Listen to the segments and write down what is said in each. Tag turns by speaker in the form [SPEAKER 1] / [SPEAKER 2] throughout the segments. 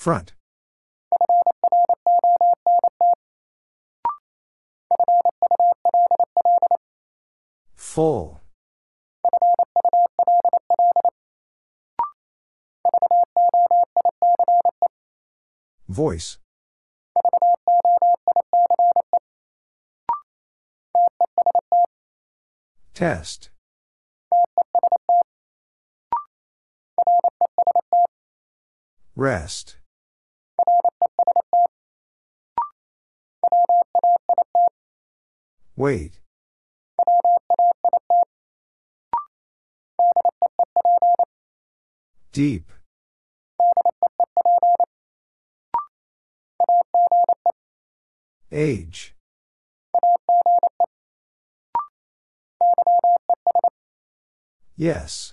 [SPEAKER 1] Front. Full. Voice. Test. Rest. Wait. Deep. Age. Yes.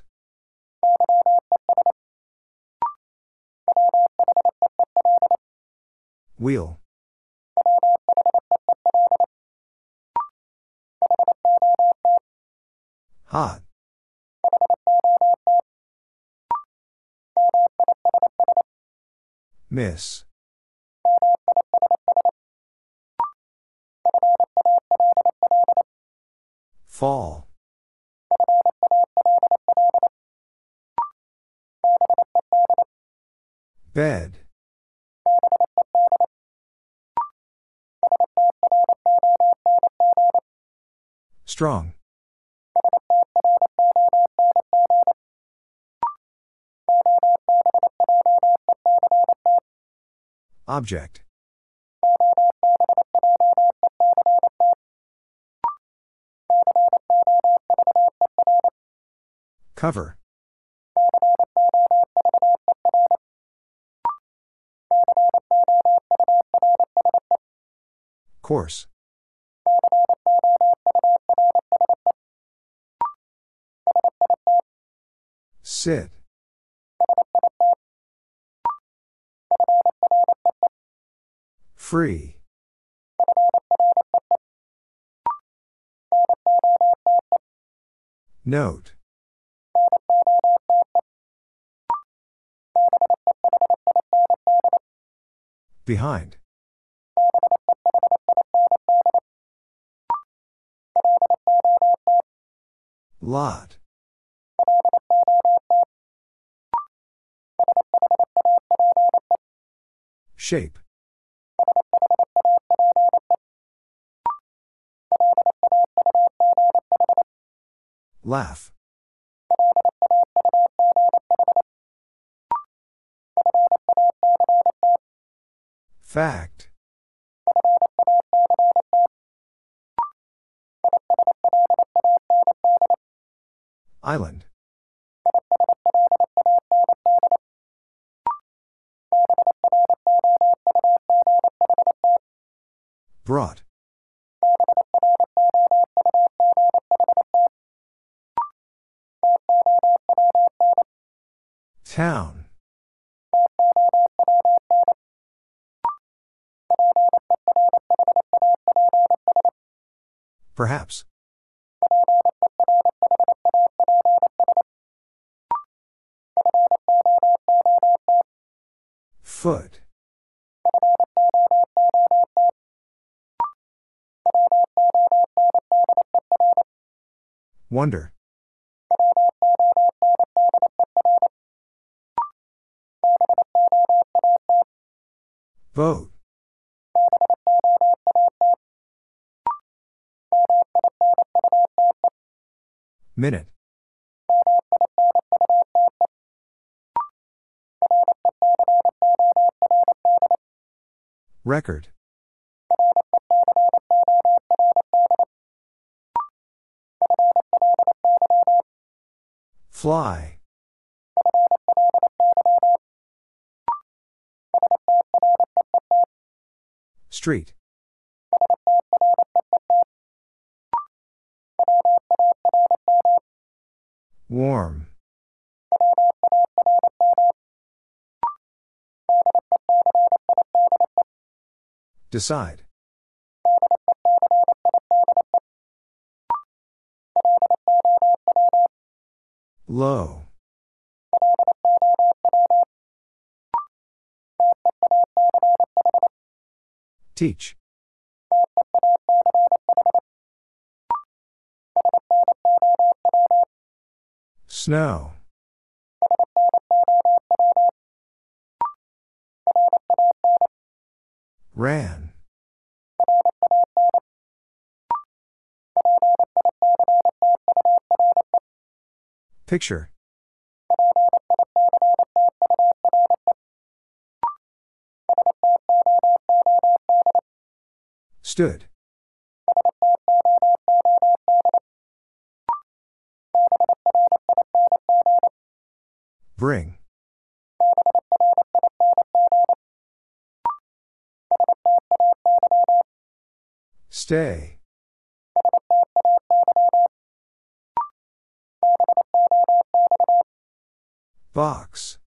[SPEAKER 1] Wheel. Hot. Miss. Fall. Bed. Strong. Object. Cover. Course. Sit. Free. Note. Behind. Lot. Shape. Laugh. Fact. Island. Brought. Town. Perhaps. Foot. Wonder. Vote. Minute. Record. Fly. Street. Warm. Decide. Low. Teach. Snow. Ran. Picture. Stood. Bring. Stay. Box.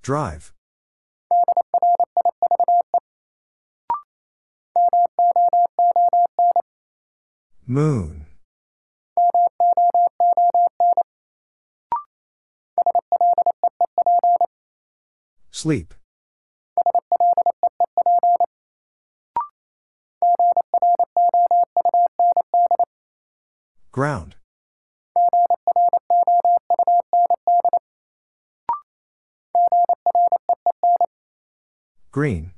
[SPEAKER 1] Drive. Moon. Sleep. Ground. Green.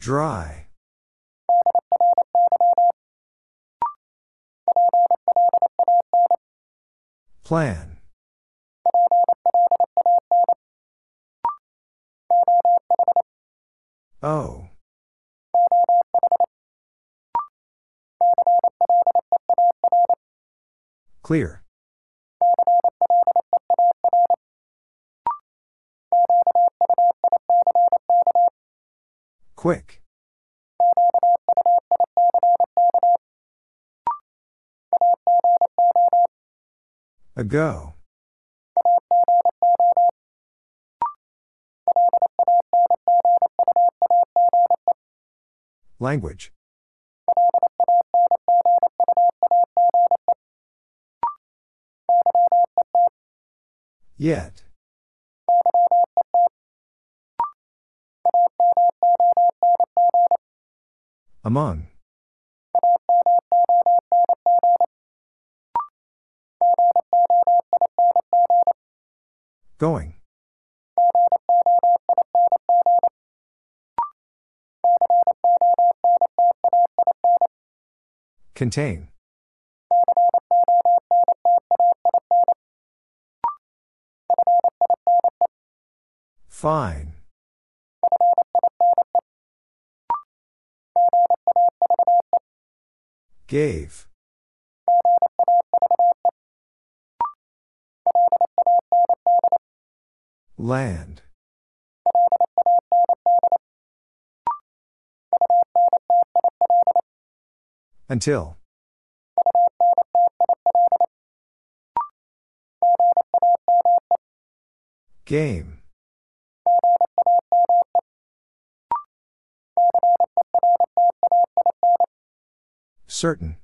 [SPEAKER 1] Dry. Plan. Oh. Clear. Quick. Ago. Language. Yet. Among. Going. Contain. Fine. Gave. Land. Until. Game. Certain.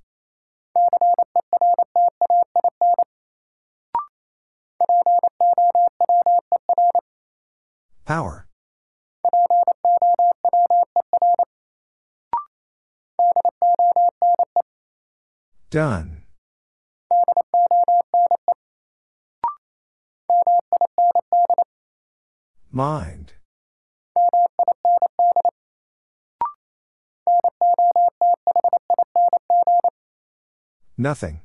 [SPEAKER 1] Power. Done. Mind. Nothing.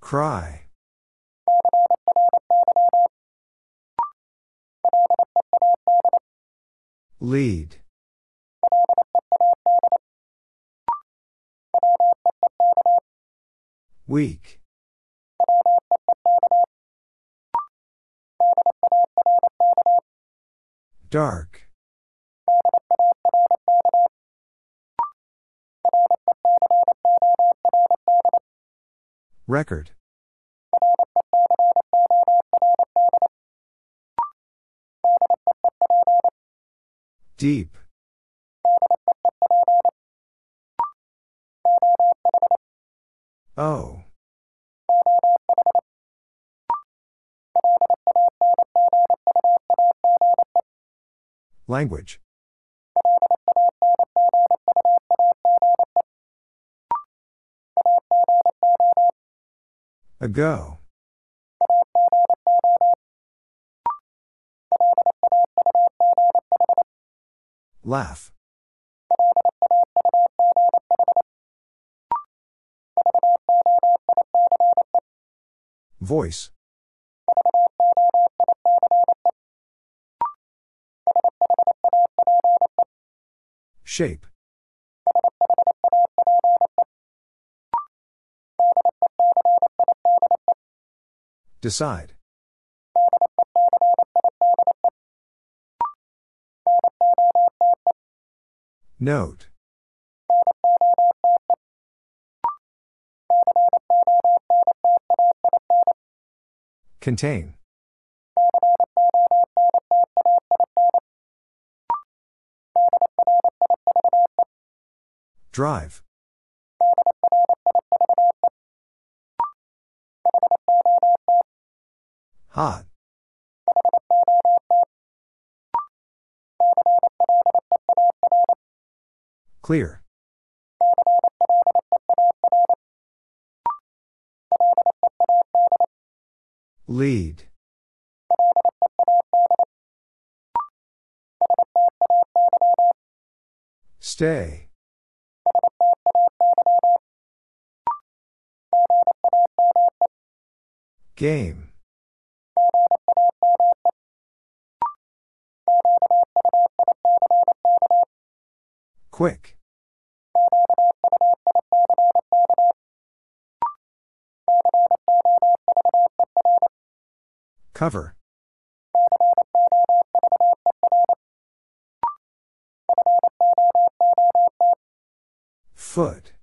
[SPEAKER 1] Cry. Lead. Weak. Dark. Record. Deep. Oh. Language. Ago. Laugh. Voice. Shape. Decide. Note. Contain. Drive. Hot. Clear. Lead. Stay. Game. Quick. Cover. Foot.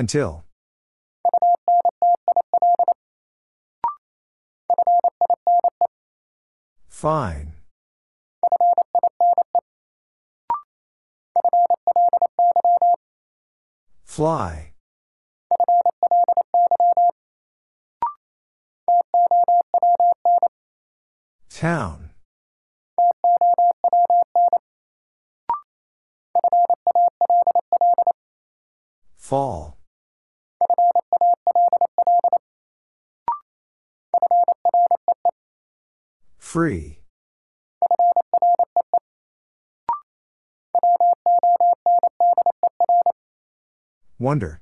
[SPEAKER 1] Until. Fine. Fly. Town. Fall. Free. Wonder.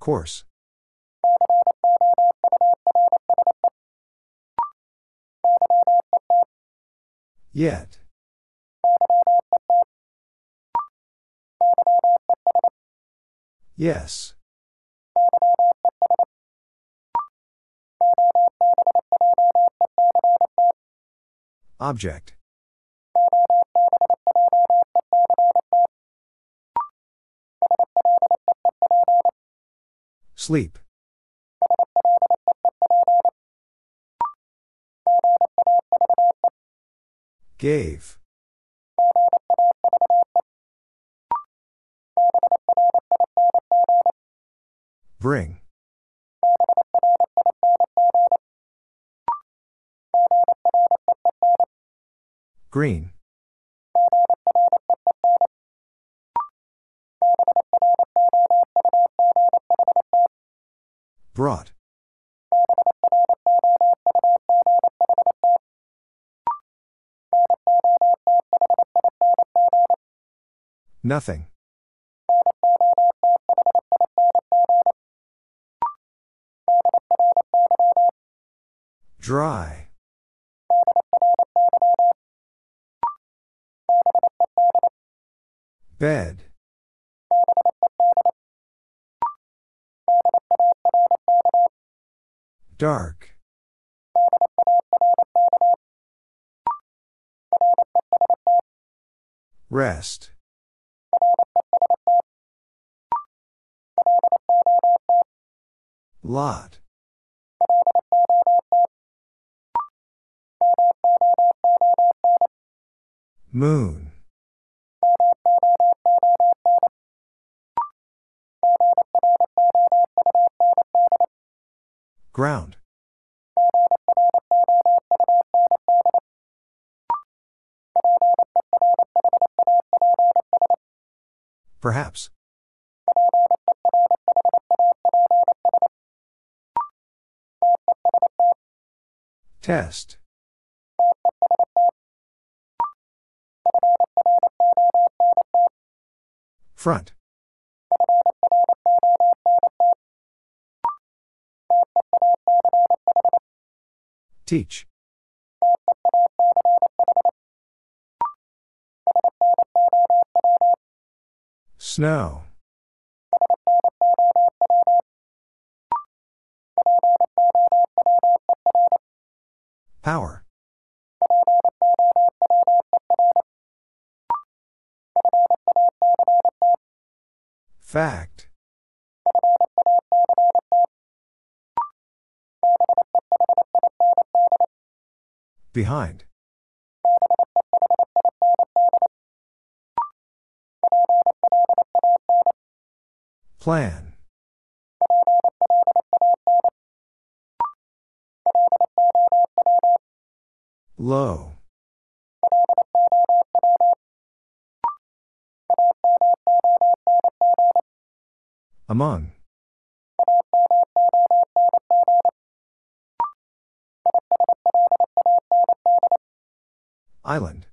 [SPEAKER 1] Course. Yet. Yes. Object. Sleep. Gave. Bring. Green. Brought. Nothing. Dry. Bed. Dark. Rest. Lot. Moon. Ground. Perhaps. Test. Front. Teach. Snow. Power. Fact. Behind. Plan. Low. Among. Island.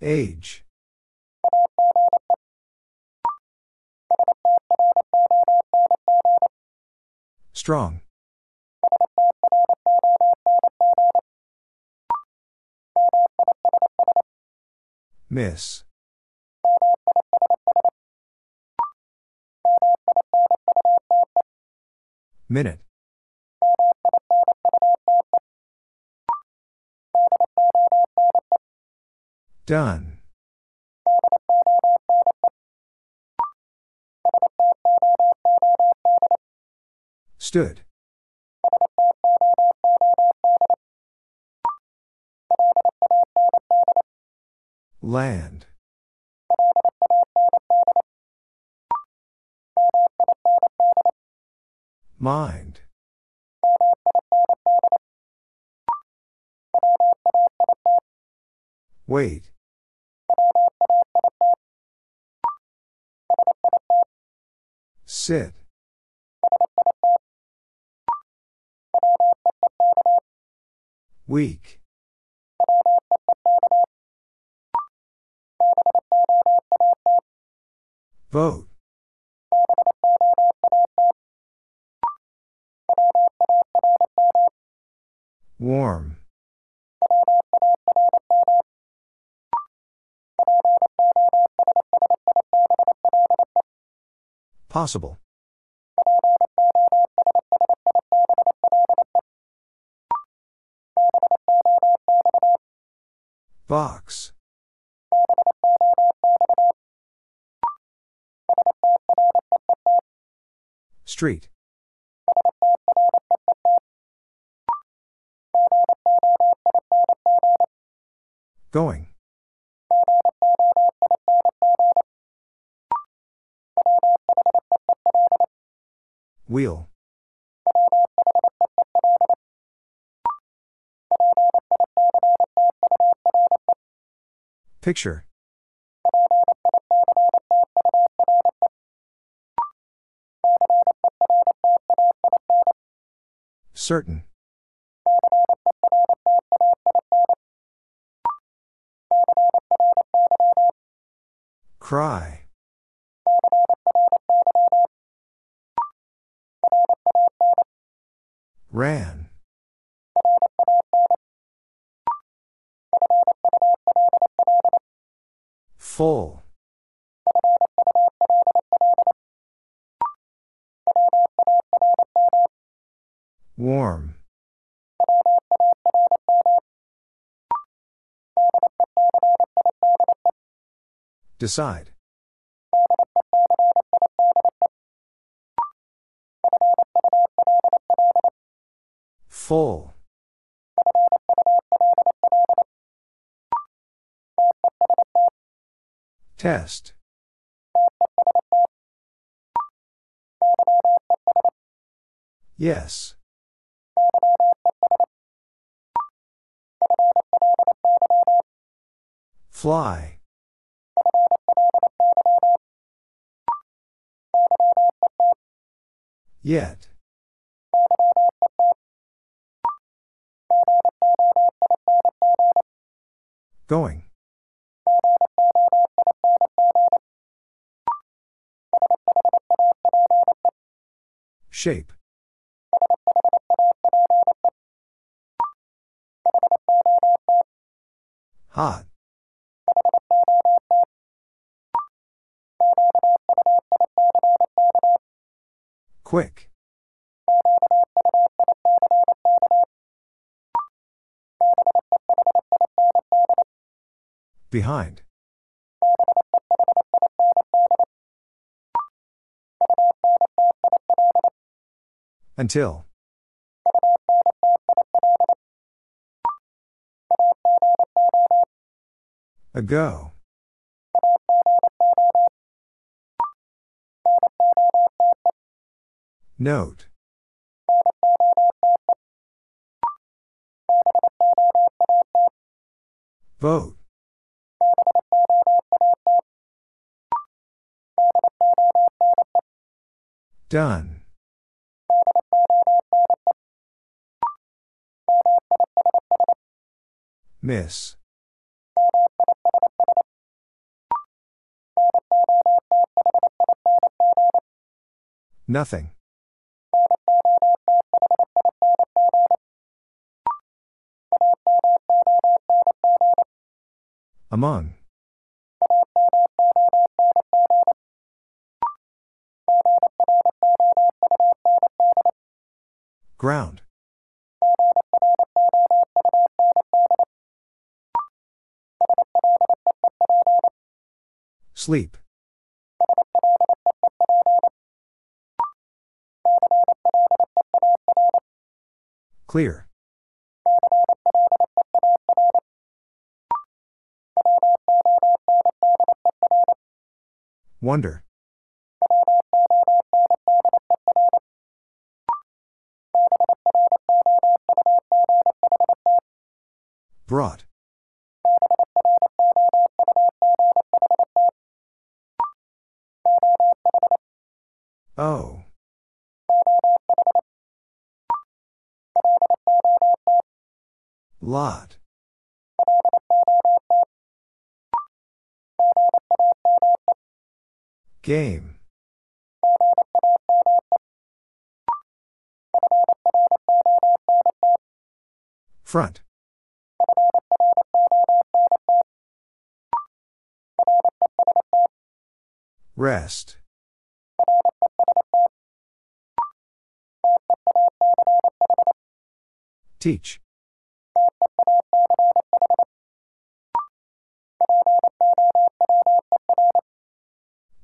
[SPEAKER 1] Age. Strong. Miss. Minute. Done. Stood. Land. Mind. Wait. Sit. Weak. Vote. Warm. Possible. Box. Street. Going. Wheel. Picture. Certain. Cry. Ran. Full. Warm. Decide. Full. Test. Yes. Fly. Yet. Going. Shape. Hot. Quick. Behind. Until. Ago. Note. Vote. Done. Miss. Nothing. Among. Ground. Sleep. Clear. Wonder. Brought. Oh. Lot. Game. Front. Rest. Teach.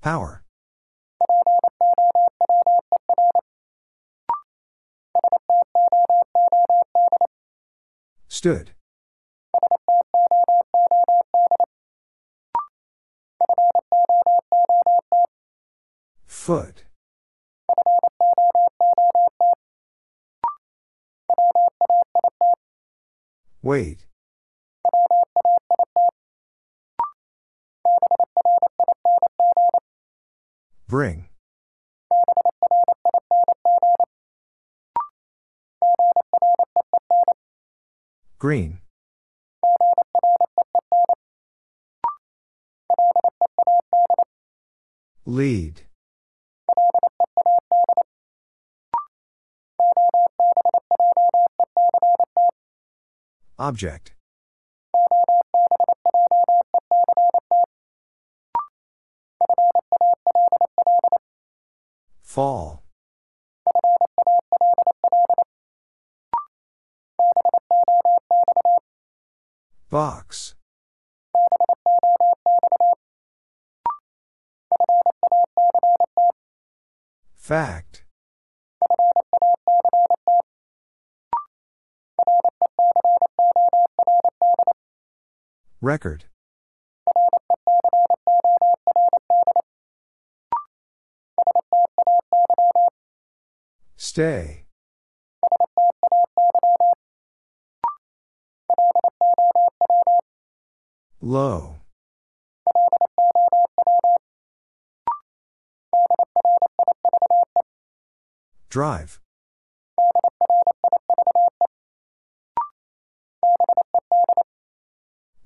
[SPEAKER 1] Power. Stood. Foot. Wait. Bring. Green. Lead. Object. Fall. Box. Fact. Record. Stay. Low. Drive.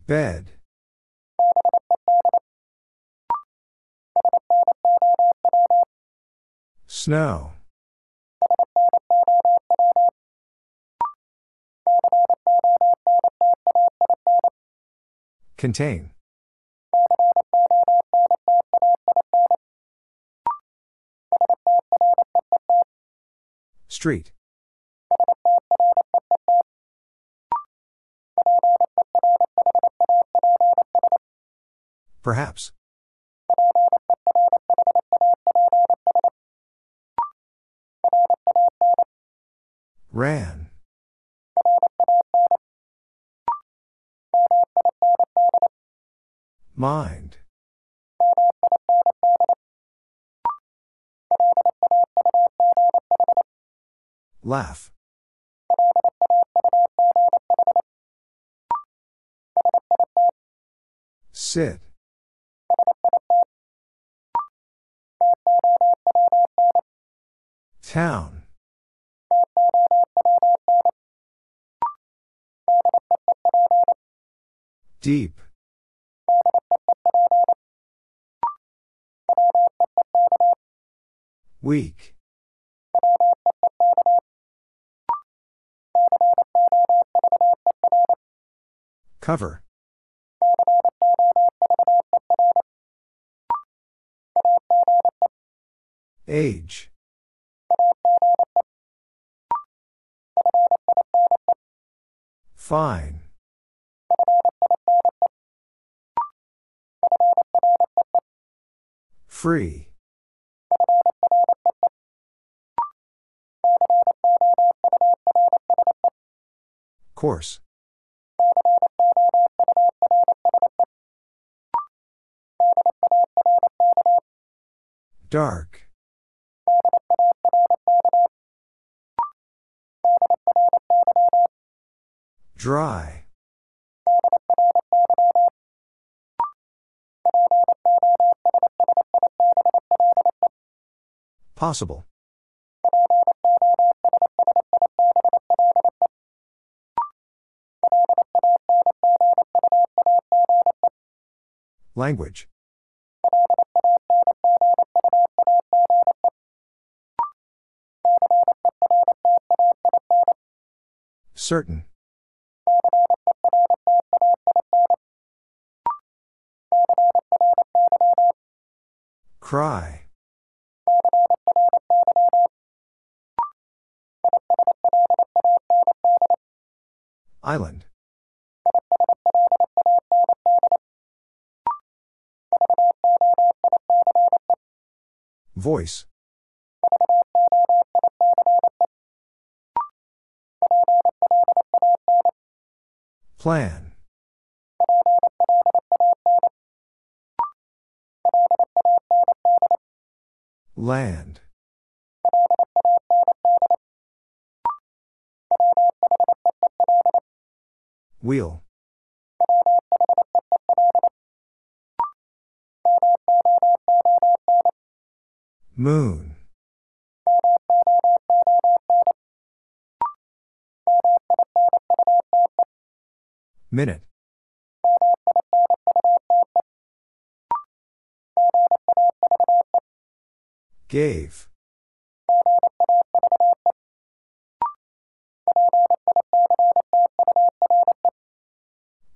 [SPEAKER 1] Bed. Snow. Contain. Street. Perhaps. Ran. Mind. Laugh. Sit. Town. Deep. Weak. Cover. Age. Fine. Free. Course. Dark. Dry. Possible. Language. Certain. Cry. Island. Voice. Plan. Land. Wheel. Moon. Minute. Gave.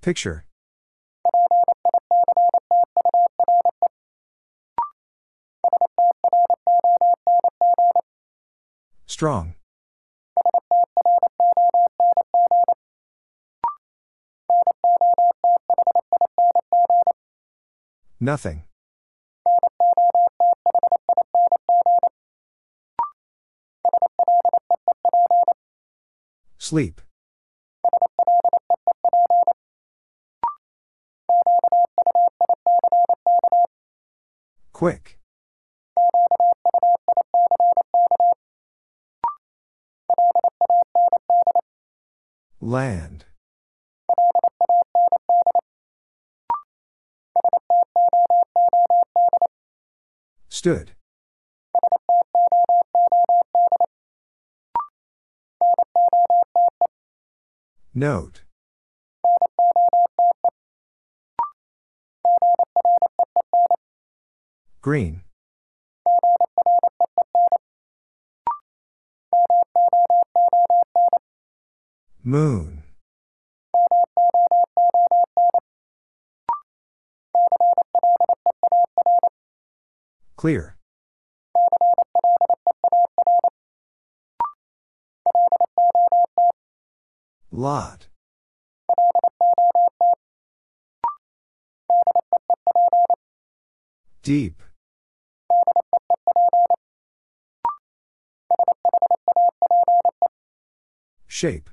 [SPEAKER 1] Picture. Strong. Nothing. Sleep. Quick. Land. Stood. Note. Green. Moon. Clear. Lot. Deep. Shape.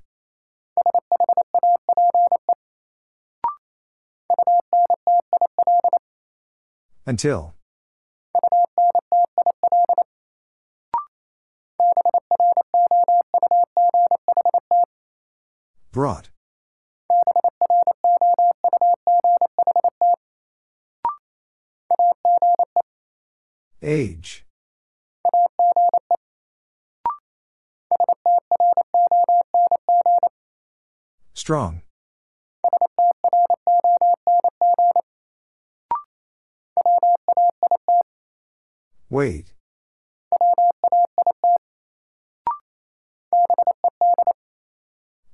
[SPEAKER 1] Until. Brought. Age. Strong. Wait.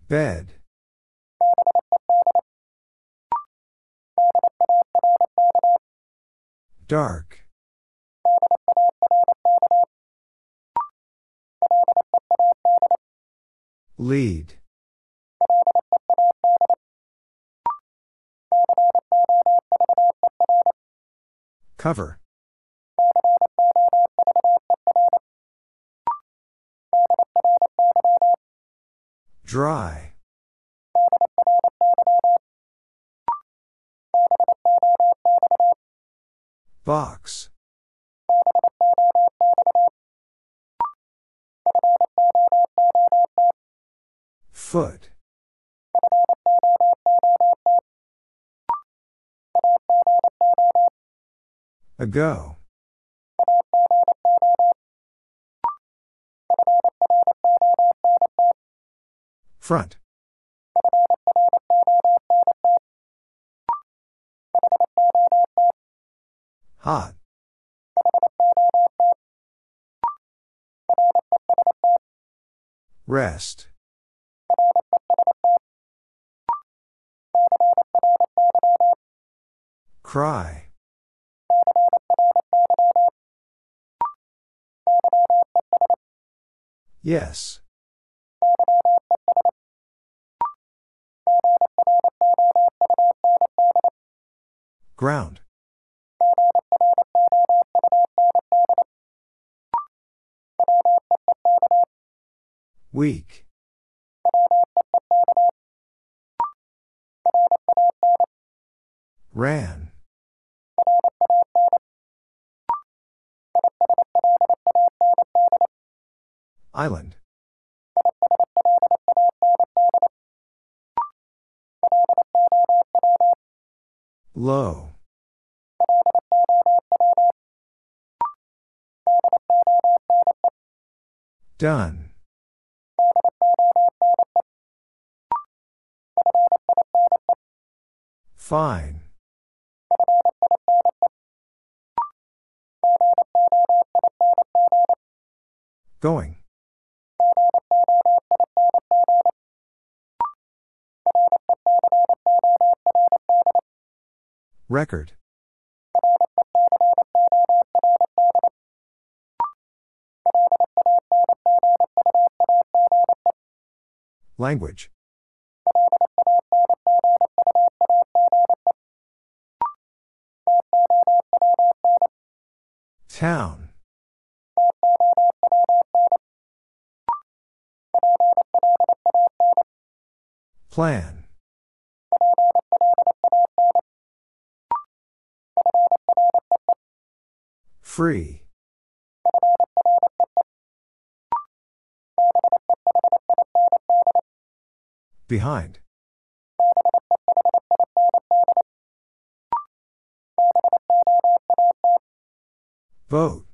[SPEAKER 1] Bed. Dark. Lead. Cover. Dry. Box. Foot. Ago. Front. Hot. Rest. Cry. Yes. Ground. Weak. Ran. Island. Low. Done. Fine. Going. Record. Language. Town. Plan. Free. Behind. Vote.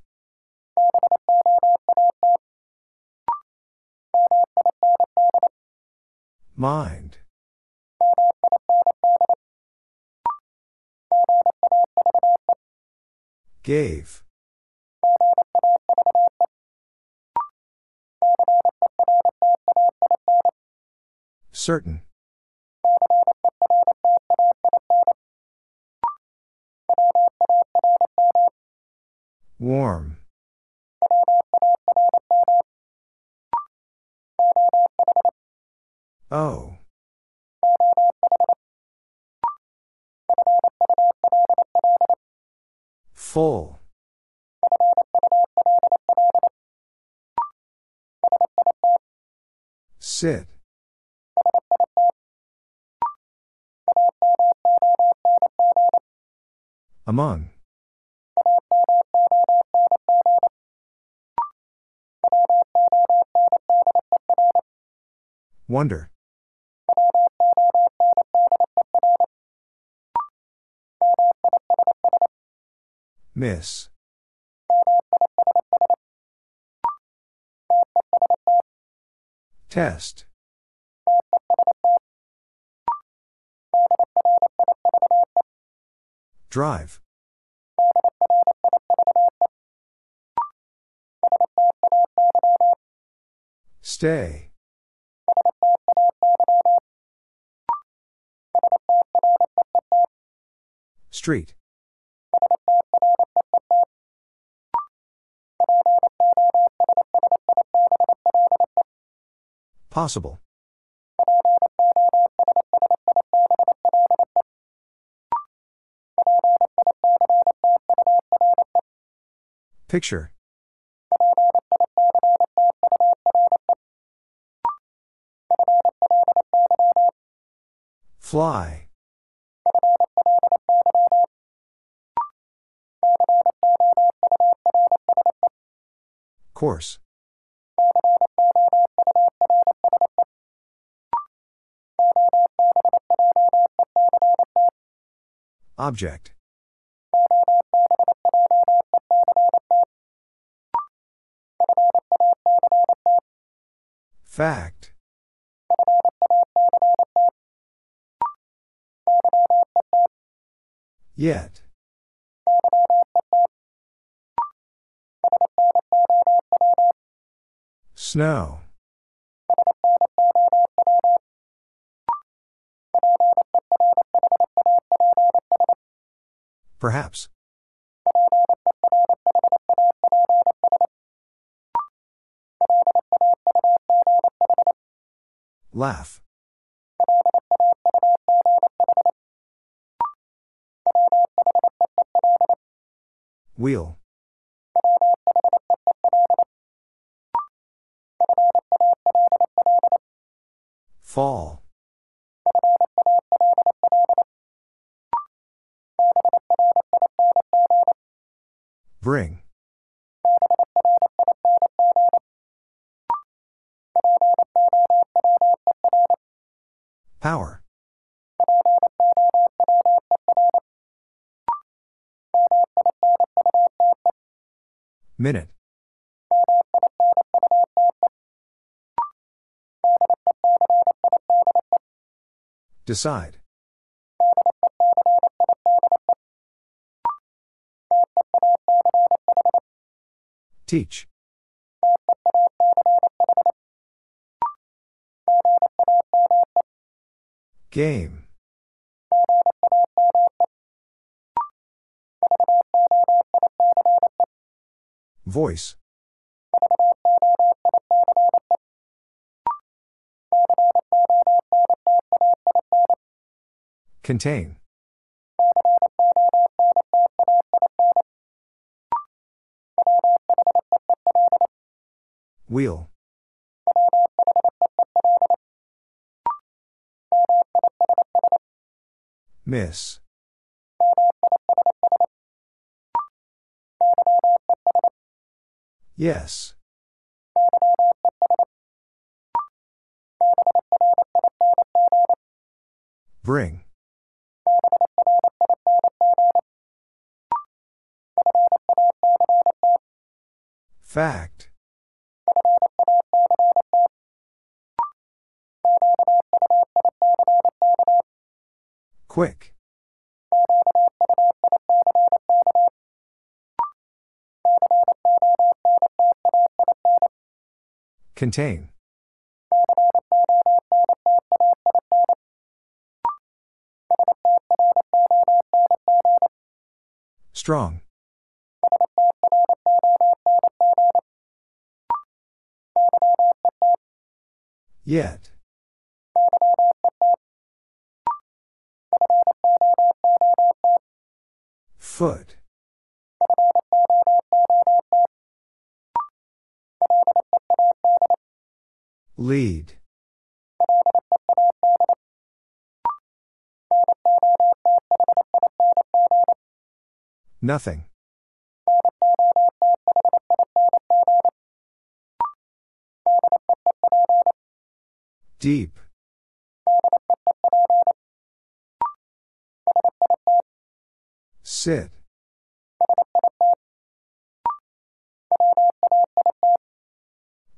[SPEAKER 1] Mind. Gave. Certain. Warm. Among. Wonder. Miss. Test. Drive. Stay. Street. Possible. Picture. Fly. Course. Object. Fact. Yet. Snow. Perhaps. Laugh. Wheel. Decide. Teach. Game. Voice. Contain. Wheel. Miss. Yes. Bring. Fact. Quick. Contain. Strong. Yet. Foot. Lead. Nothing. Deep. Sit.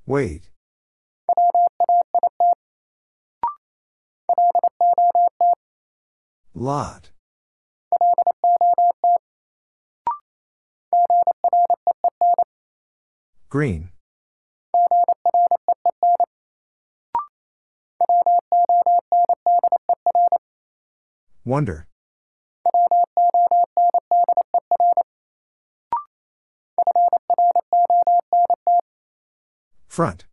[SPEAKER 1] Wait. Lot. Green. Wonder. Front.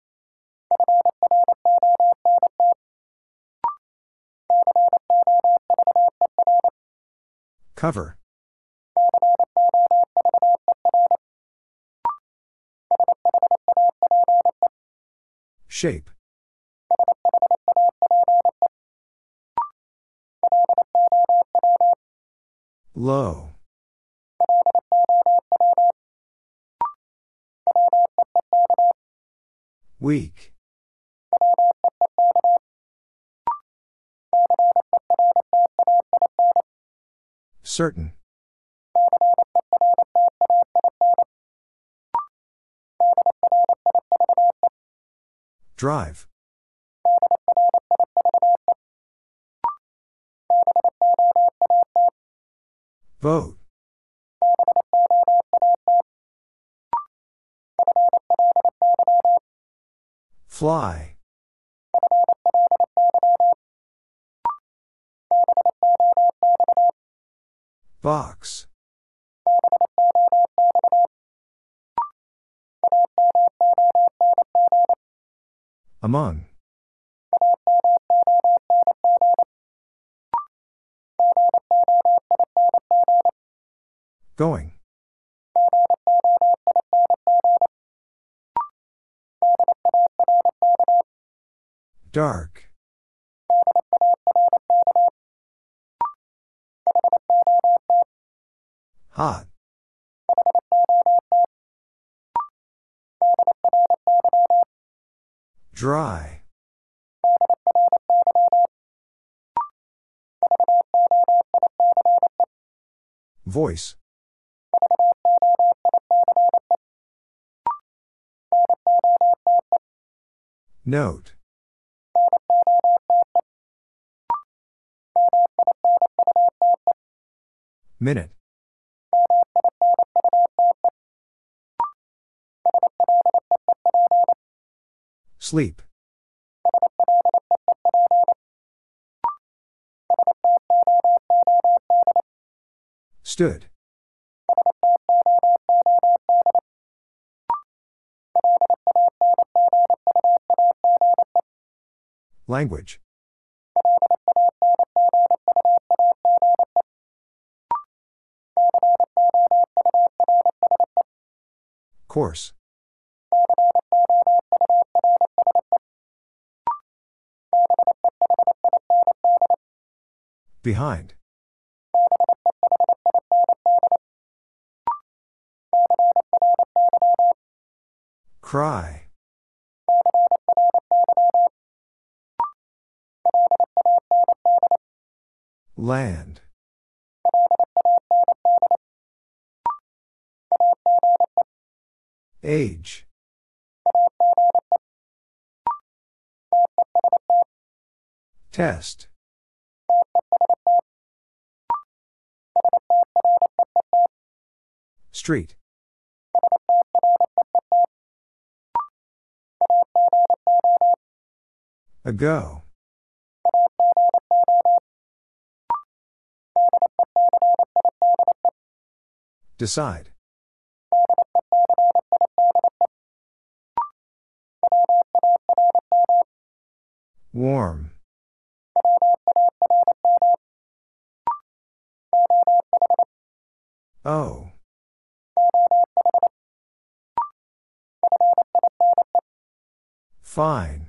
[SPEAKER 1] Cover. Shape. Low. Weak. Certain. Drive. Vote. Fly. Box. Among. Going. Dark. Hot. Dry. Voice. Note. Minute. Sleep. Stood. Language. Course. Behind. Cry. Land. Age. Test. Street. Ago. Decide. Warm. Oh. Fine.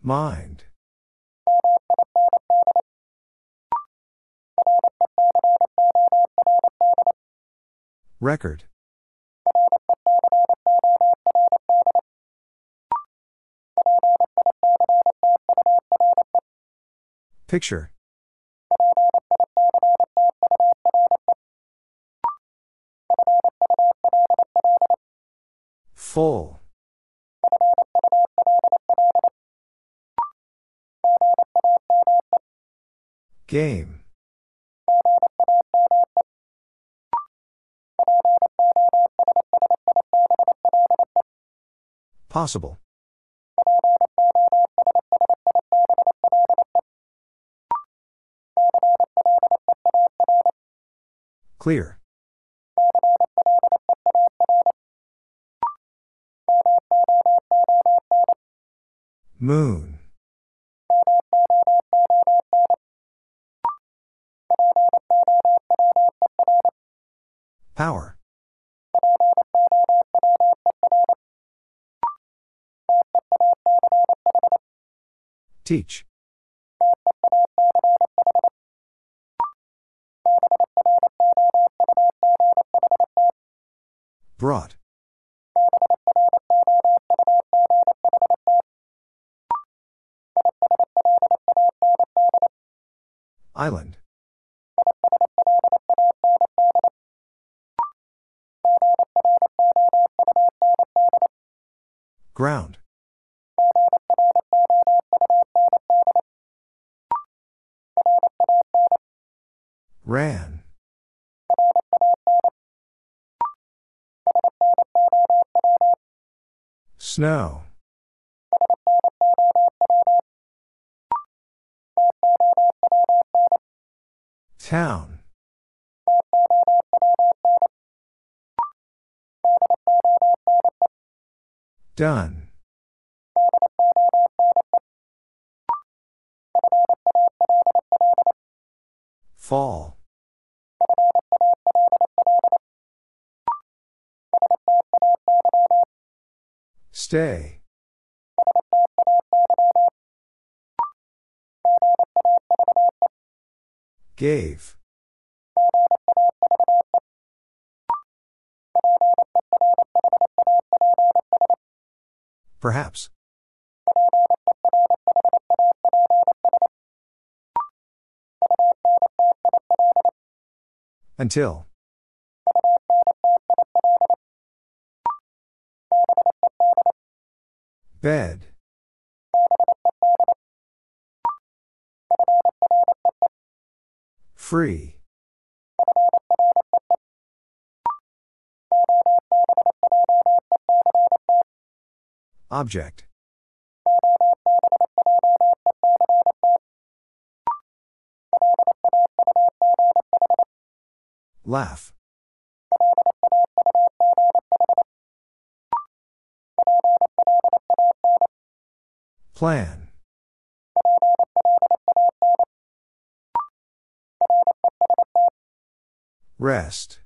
[SPEAKER 1] Mind. Record. Picture. Full. Game. Possible. Clear. Moon. Power. Teach. Brought. Island. Ground. Ran. Snow. Town. Done. Fall. Stay. Gave. Perhaps. Until. Bed. Free. Object. Laugh. Plan. Rest.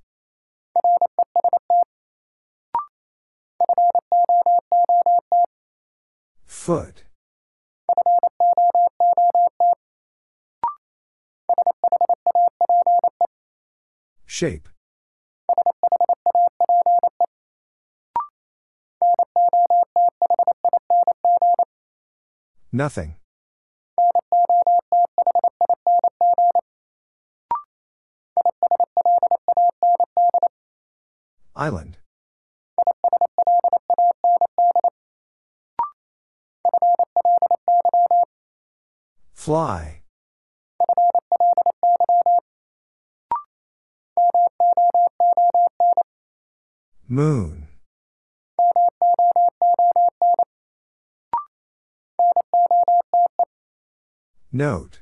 [SPEAKER 1] Foot. Shape. Nothing. Island. Fly. Moon. Note.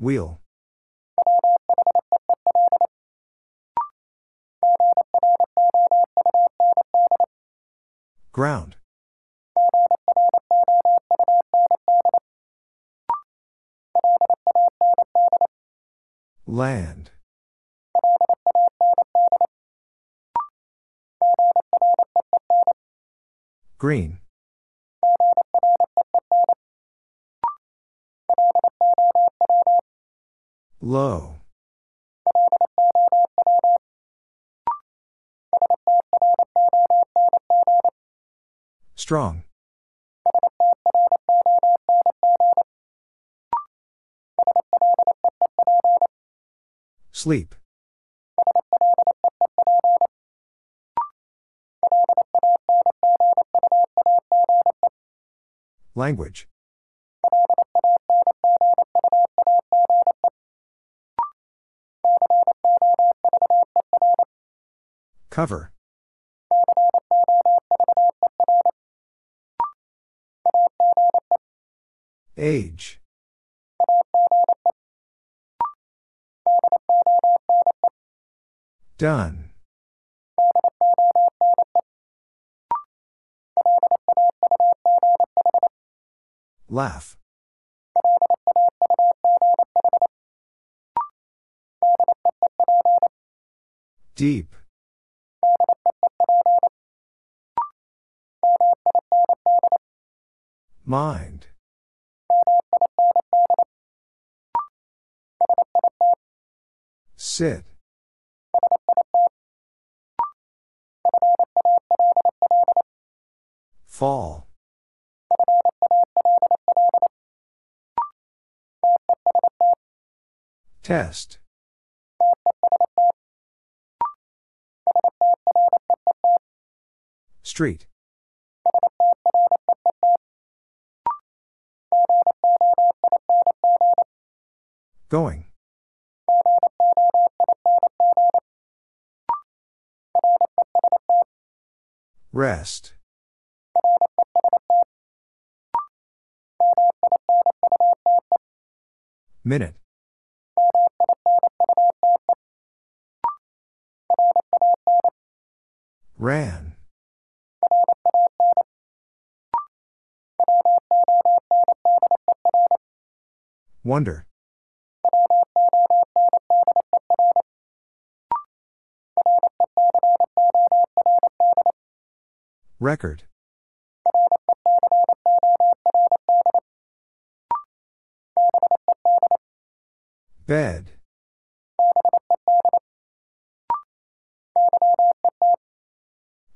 [SPEAKER 1] Wheel. Ground. Land. Green. Low. Strong. Sleep. Language. Cover. Age. Done. Laugh. Deep. Mind. Sit. Fall. Test. Street. Going. Rest. Minute. Ran. Wonder. Record. Bed.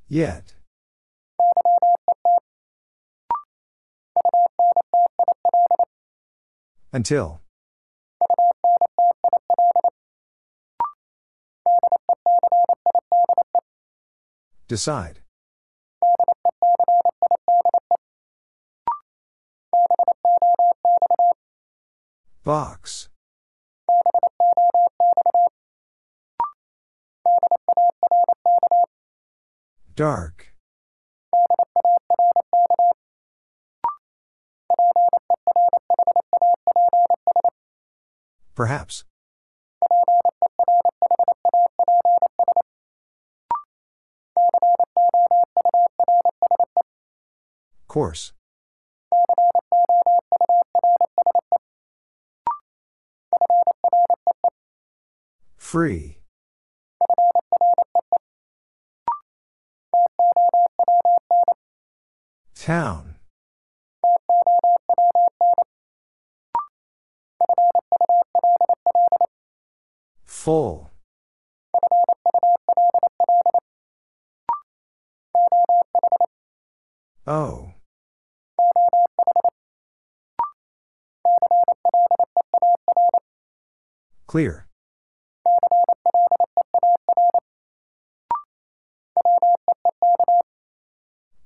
[SPEAKER 1] Yet. Until. Decide. Box. Dark. Perhaps. Course. Free. Town. Full. Oh. Clear.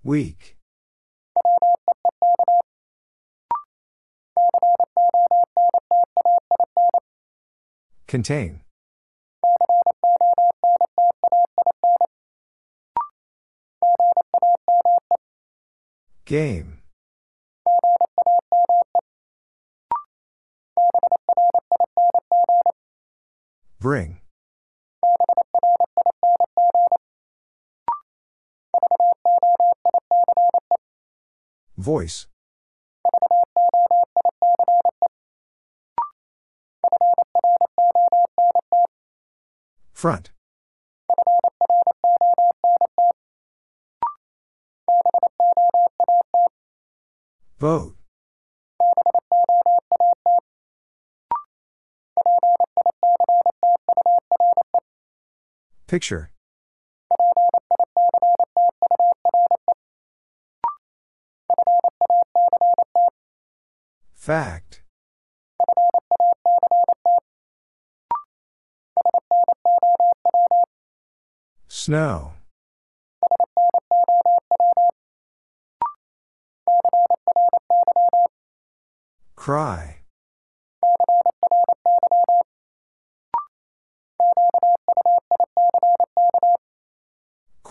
[SPEAKER 1] Weak. Contain. Game. Bring. Voice. Front. Vote. Picture. Fact. Snow. Cry.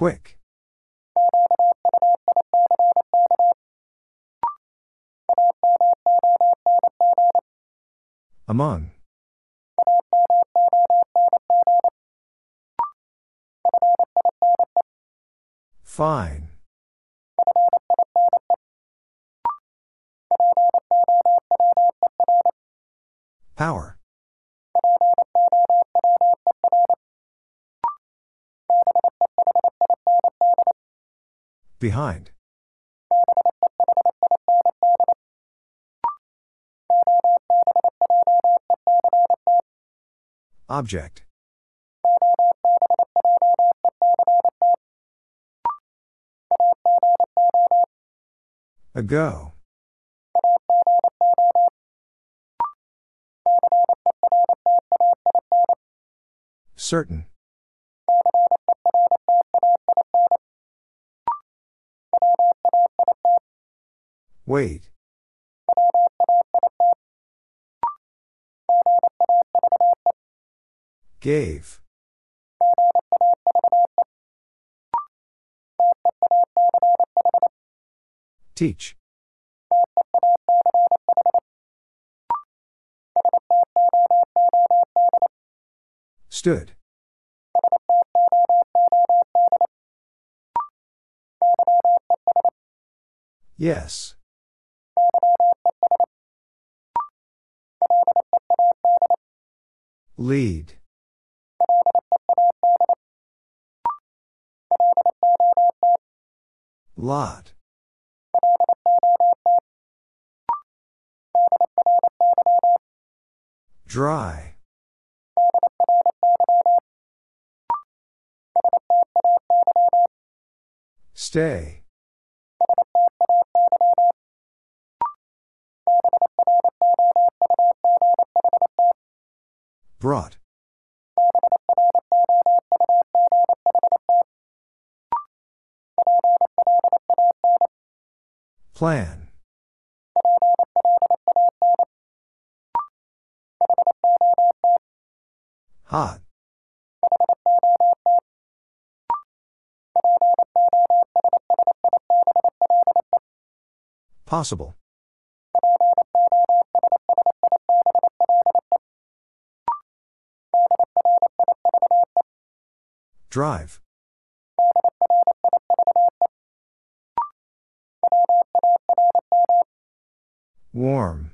[SPEAKER 1] Quick. Among. Fine. Power. Behind. Object. Ago. Certain. Wait. Gave. Teach. Stood. Yes. Lead. Lot. Dry. Stay. Brought. Plan. Hot. Possible. Drive. Warm.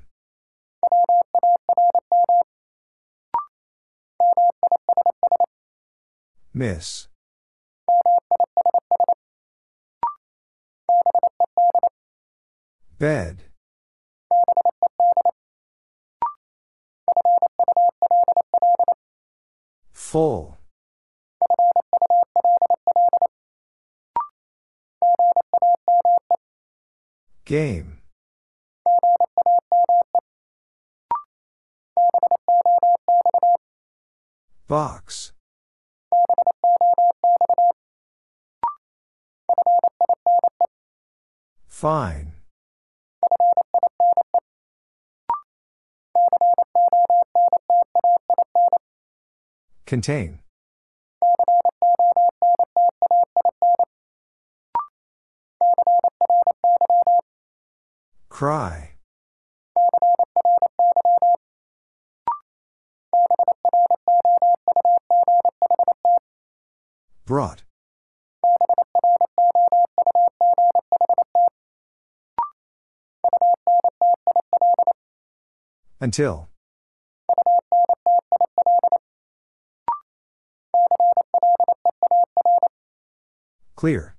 [SPEAKER 1] Miss. Bed. Full. Game. Box. Fine. Contain. Cry. Brought. Until. Clear.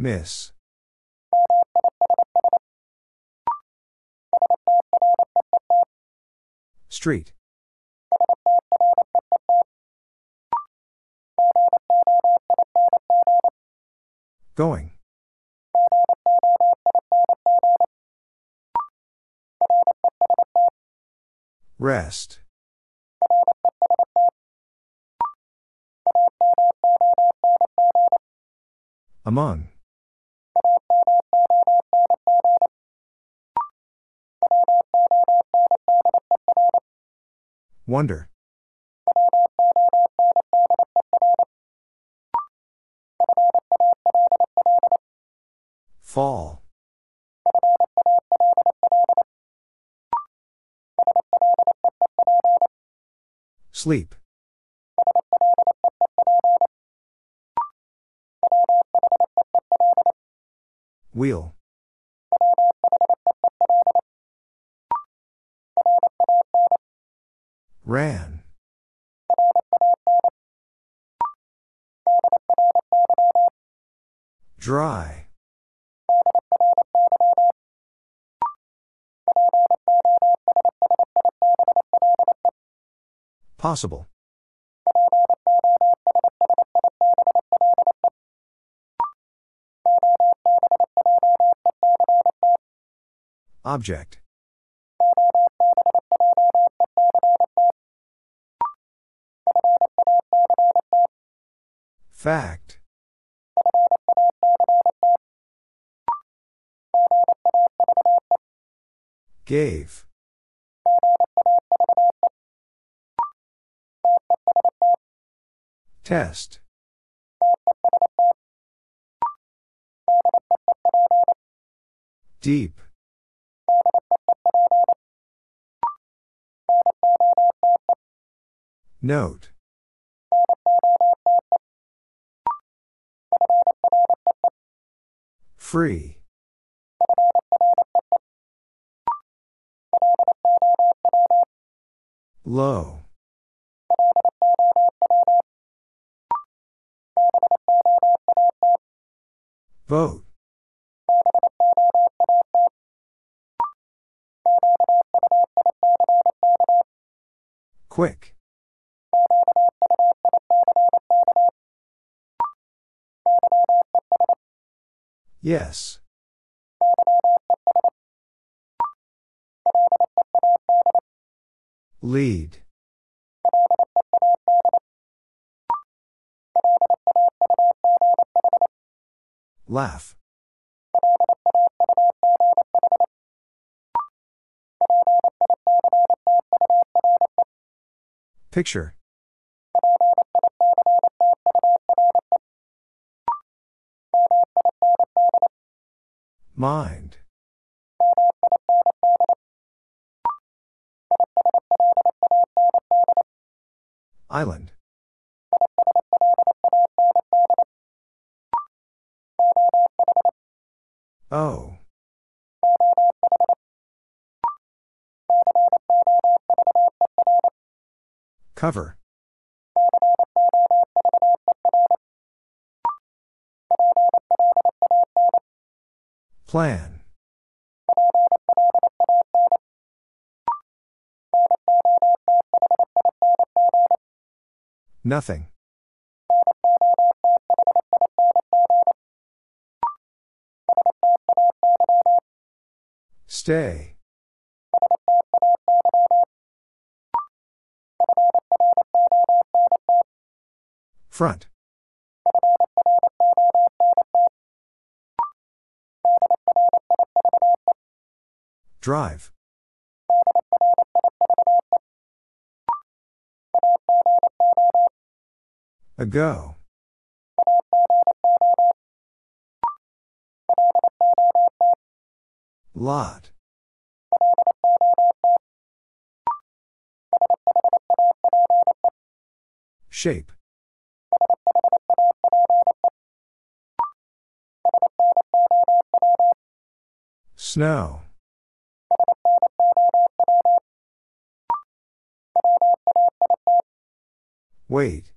[SPEAKER 1] Miss. Street. Going. Rest. Among. Wonder. Fall. Sleep. Wheel. Ran. Dry. Possible. Object. Fact. Gave. Test. Deep. Note. Free. Low. Vote. Quick. Yes. Lead. Laugh. Picture. Mind. Island. Oh. Cover. Plan. Nothing. Stay. Front. Drive. Ago. Lot. Shape. Snow. Wait.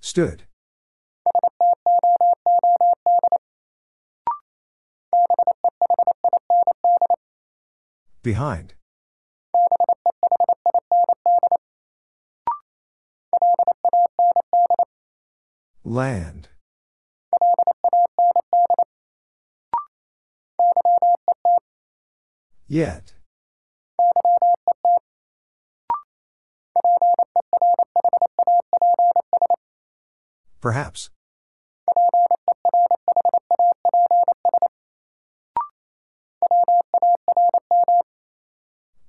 [SPEAKER 1] Stood. Behind. Land. Yet. Perhaps.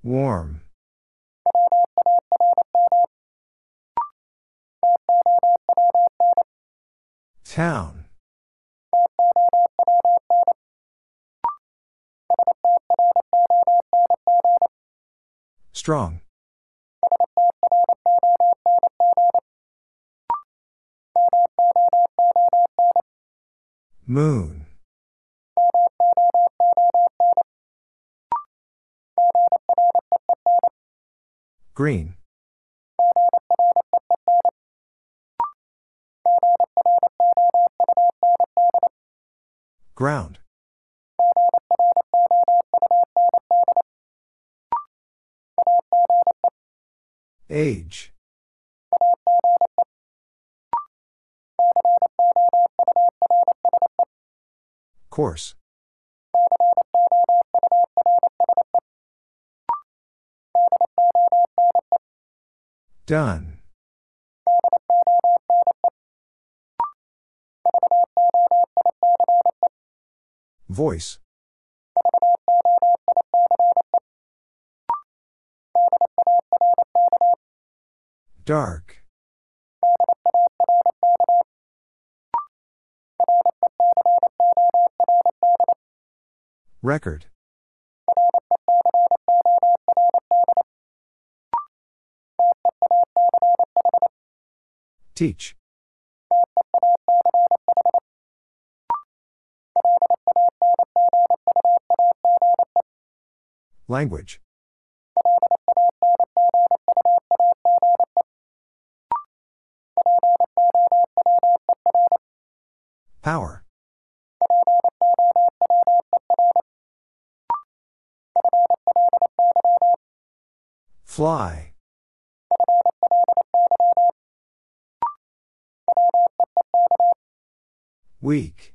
[SPEAKER 1] Warm. Strong. Power. Fly. Weak.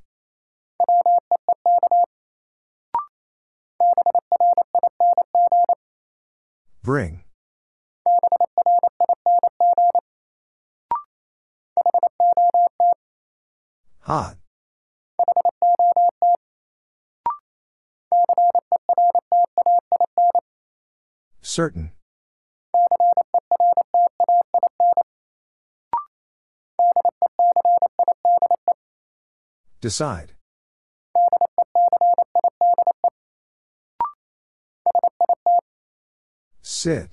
[SPEAKER 1] Bring. Certain. Decide. Sit.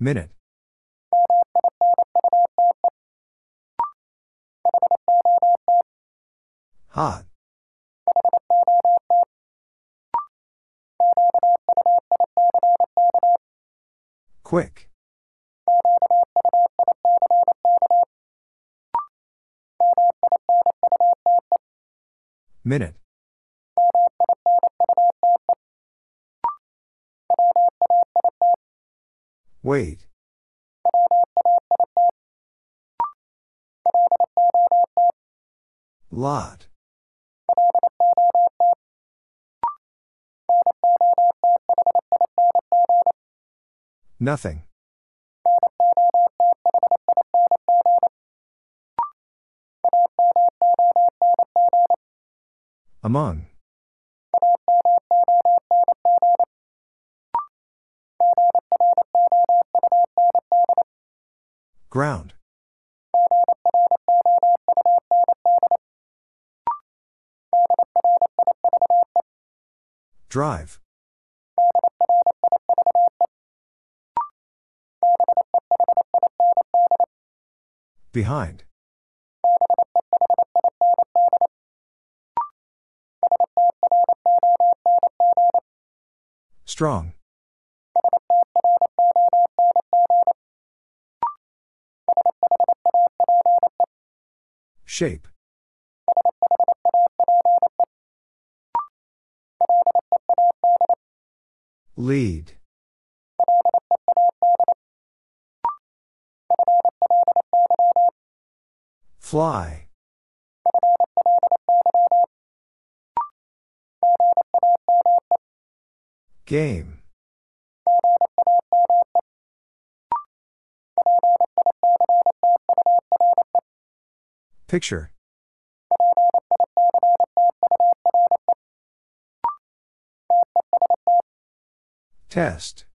[SPEAKER 1] Minute. Hot. Quick. Minute. Wait. Lot. Nothing. Among. Ground. Drive. Behind. Strong. Shape. Lead. Fly. Game. Picture. Test.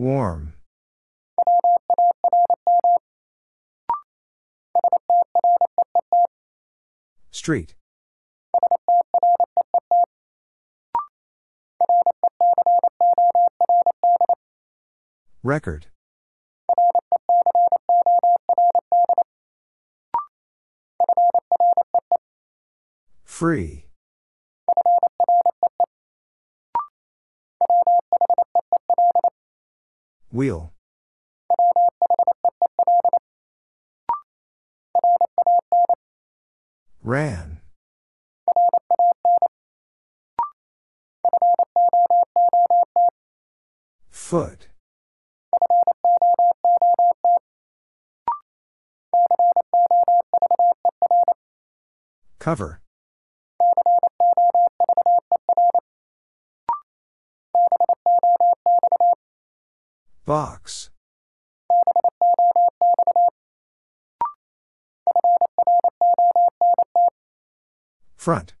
[SPEAKER 1] Warm. Street. Record. Free. Wheel. Ran. Foot. Cover. Box. Front.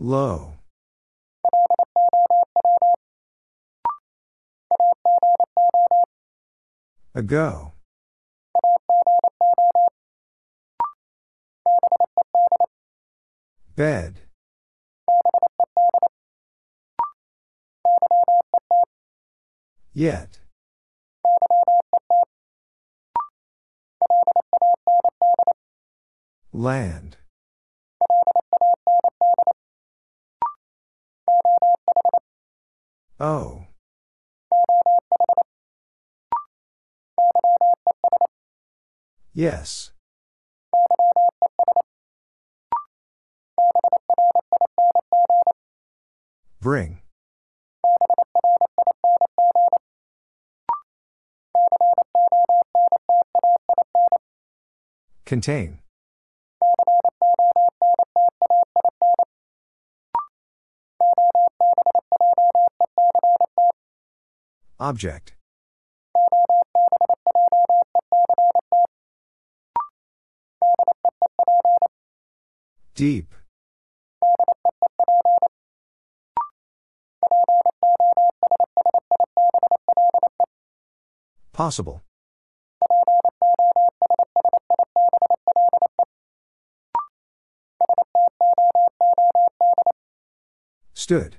[SPEAKER 1] Low. Ago. Bed. Yet. Land. Oh. Yes. Bring. Contain. Object. Deep. Possible. Stood.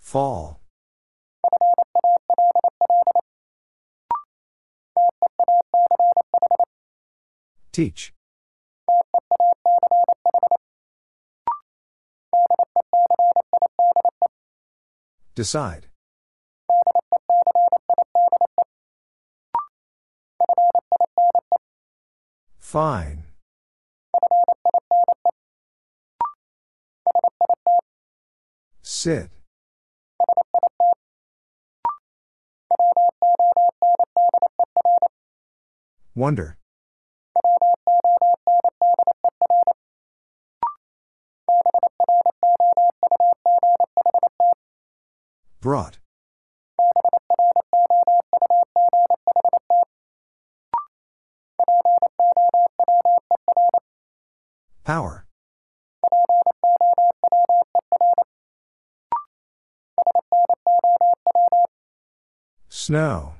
[SPEAKER 1] Fall. Teach. Decide. Fine. Sit. Wonder. Brought. Snow.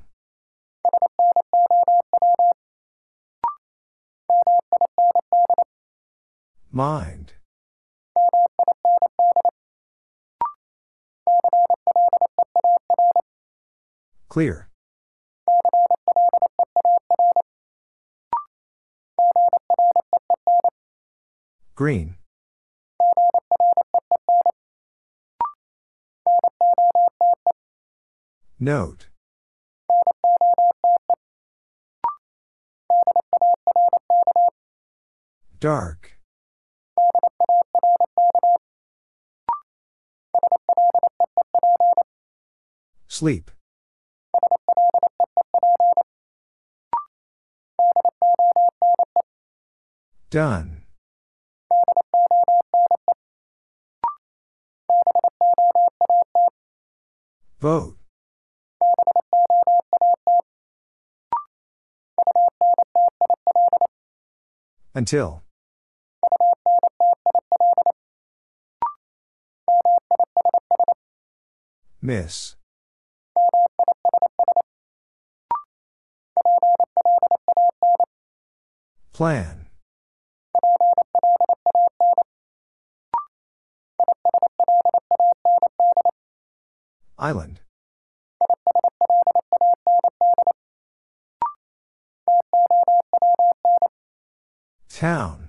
[SPEAKER 1] Mind. Clear. Green. Note. Dark. Sleep. Done. Vote. Until. Miss. Plan. Island. Town.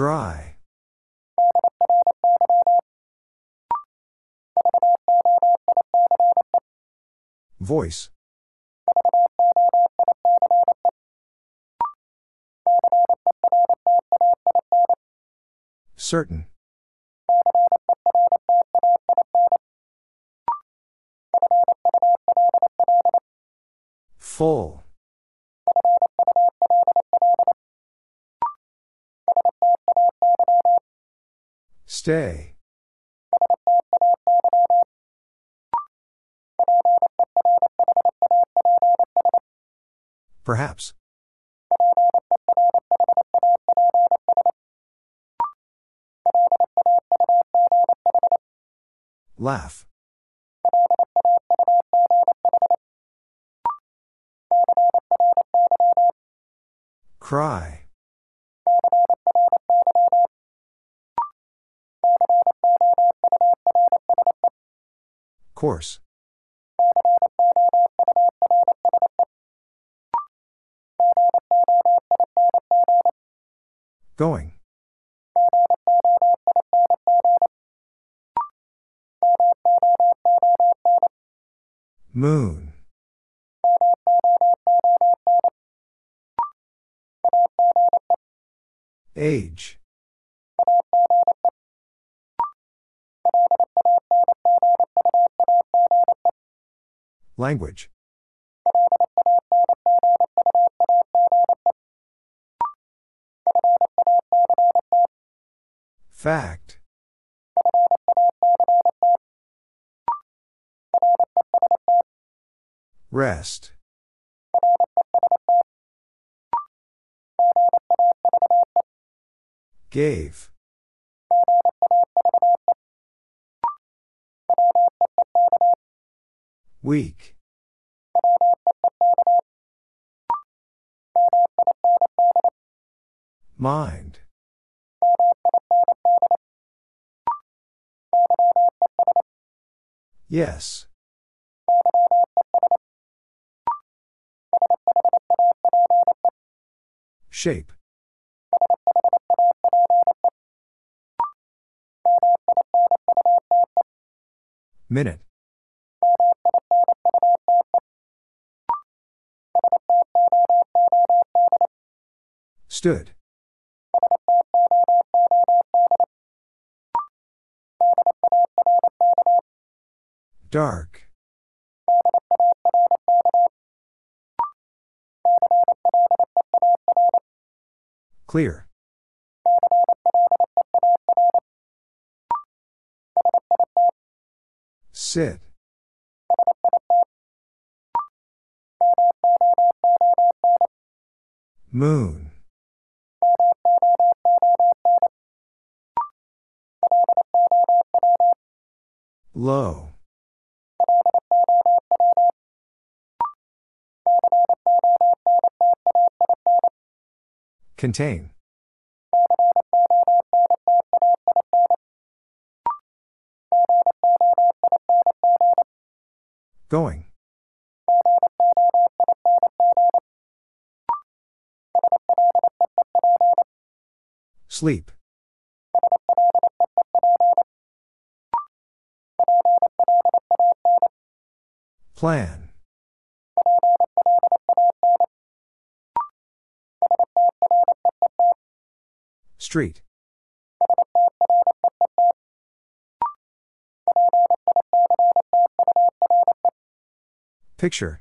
[SPEAKER 1] Dry. Voice. Certain. Full. Stay. Perhaps. Laugh. Cry. Course. Going. Moon. Age. Language. Fact. Rest. Gave. Weak. Mind. Yes. Shape. Minute. Stood. Dark. Clear. Sit. Moon. Low. Contain. Going. Sleep. Plan. Street. Picture.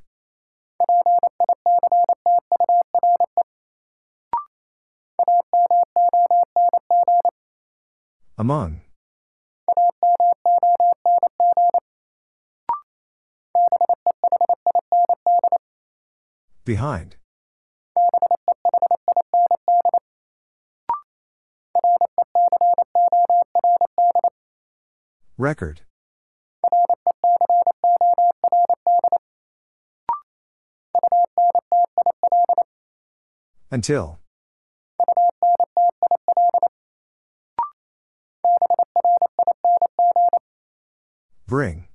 [SPEAKER 1] Among. Behind. Record. Until. Bring.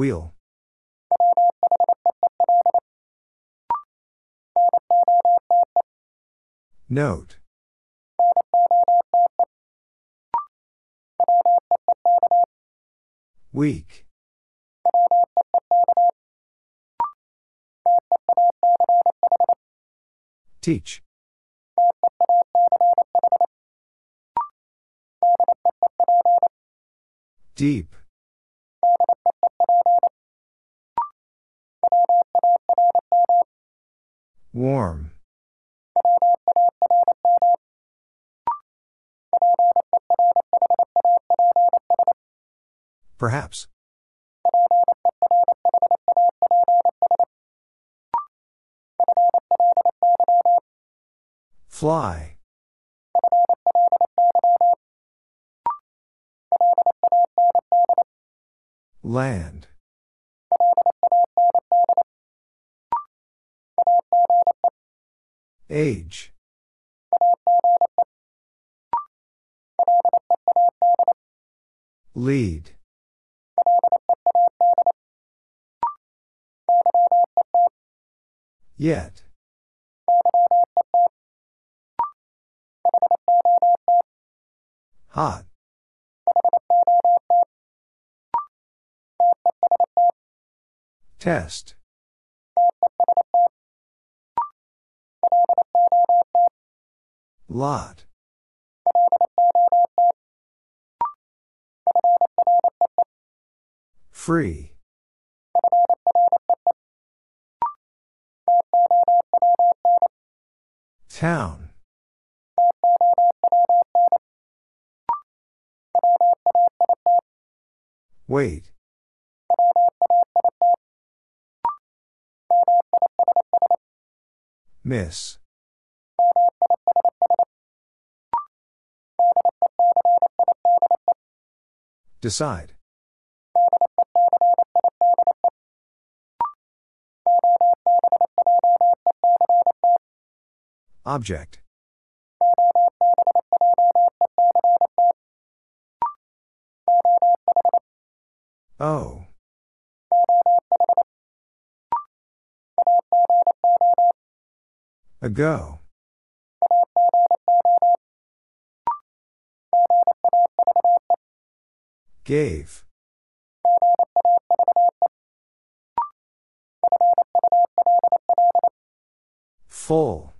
[SPEAKER 1] Wheel. Note. Weak. Teach. Deep. Yet. Hot. Test. Lot. Free. Town. Wait. Miss. Decide. Object. O. Ago. Gave. Full.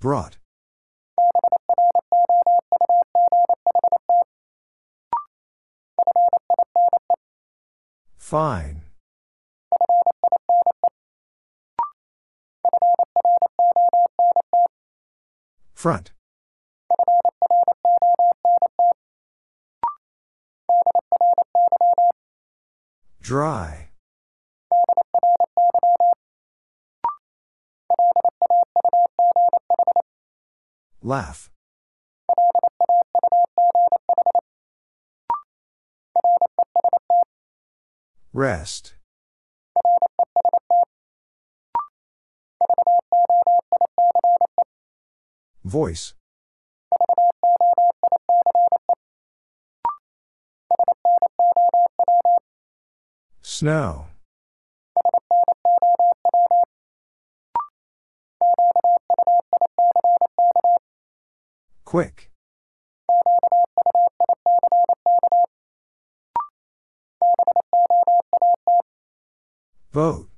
[SPEAKER 1] Brought. Fine. Front. Dry. Laugh. Rest. Voice. Snow. Quick. Vote.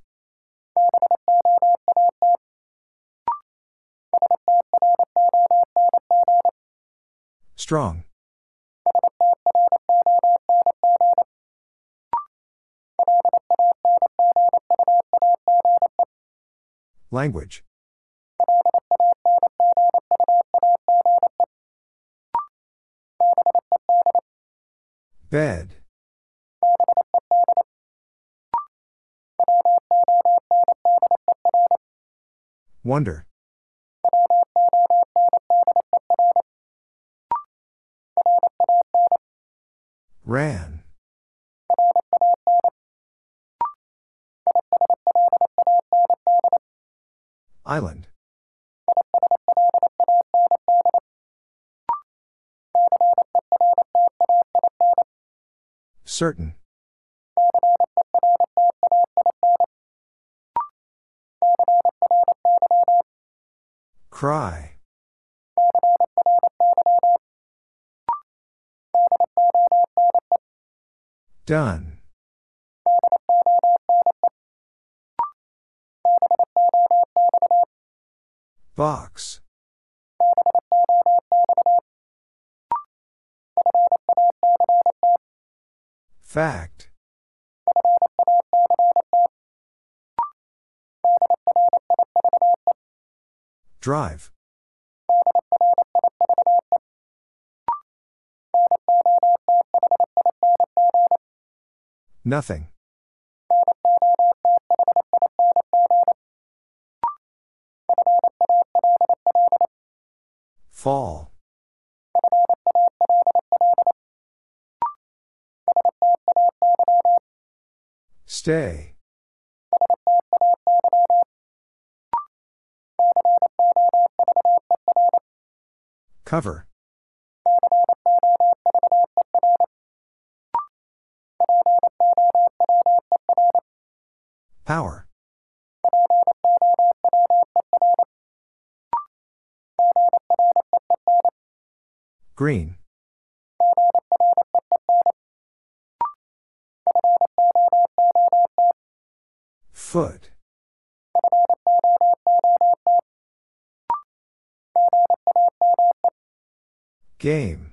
[SPEAKER 1] Strong. Language. Bed. Wonder. Ran. Island. Certain. Cry. Done. Box. Fact. Drive. Nothing. Fall. Stay. Cover. Power. Green. Game.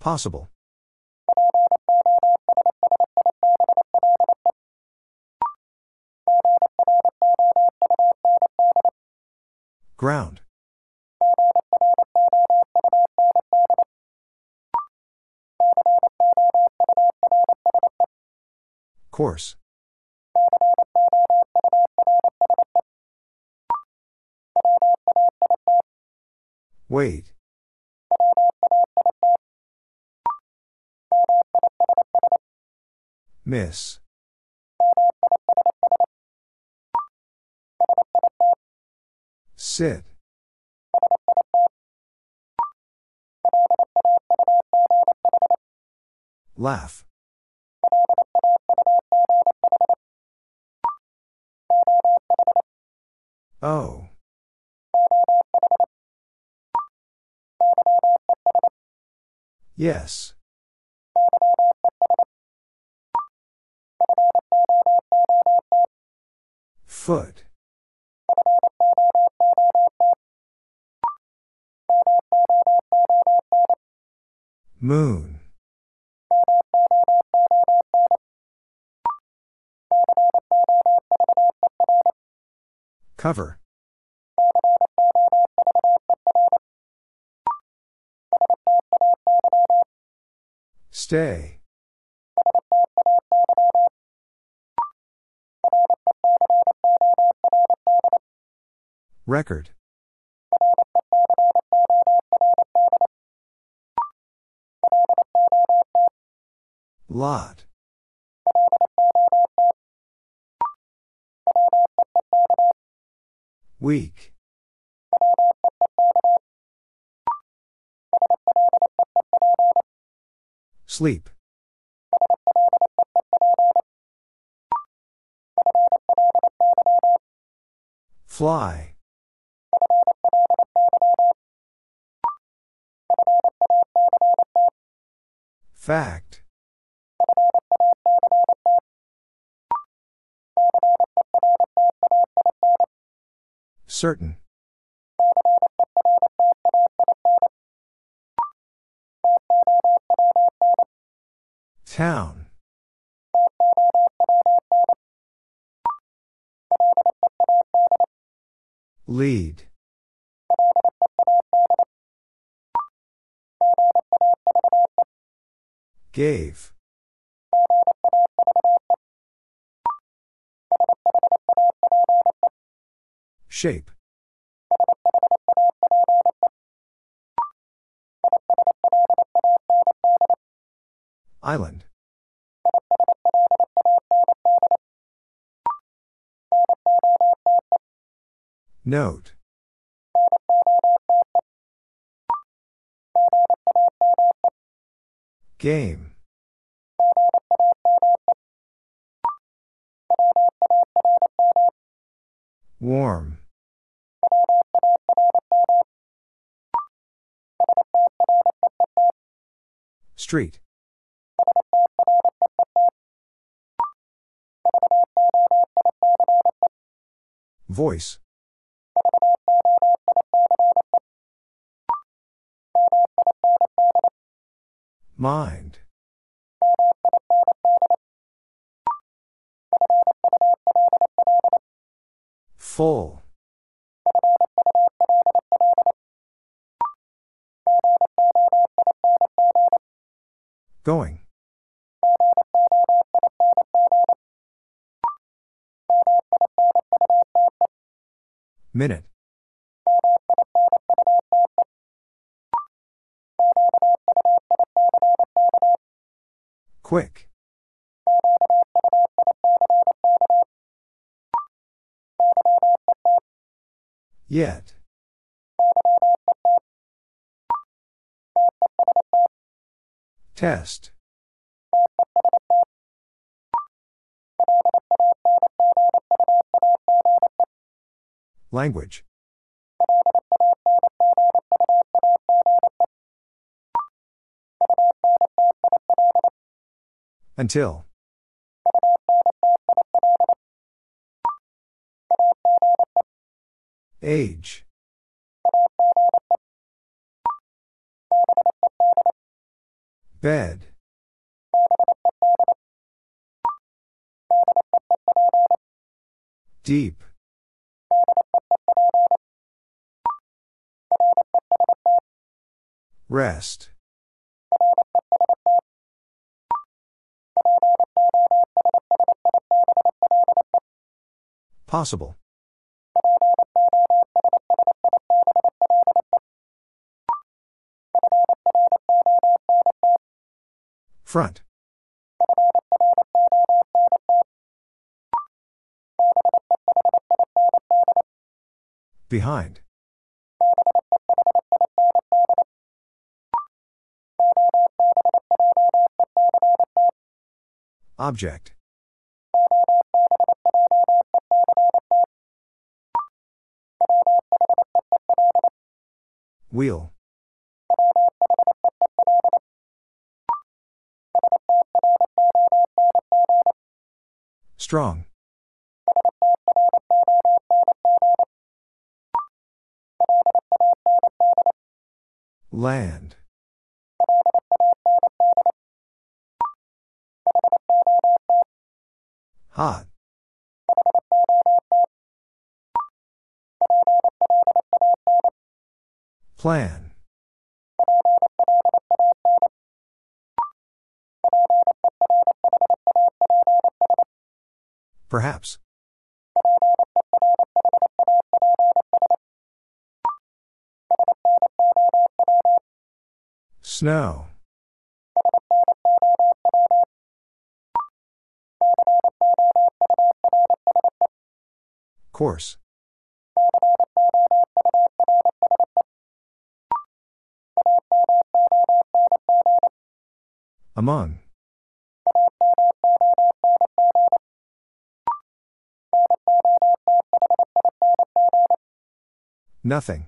[SPEAKER 1] Possible. Wait. Miss. Sit. Laugh. Oh. Yes. Foot. Moon. Cover. Stay. Record. Lot. Week. Sleep. Fly. Fact. Certain. Town. Lead. Gave. Shape. Island. Note. Game. Warm. Street. Voice. Mind. Full. Going. Minute. Quick. Yet. Test. Language. Until. Age. Bed. Deep. Rest. Possible. Front. Behind. Object. Wheel. Strong. Land. Hot. Plan. Perhaps. Snow. Course. Among. Nothing.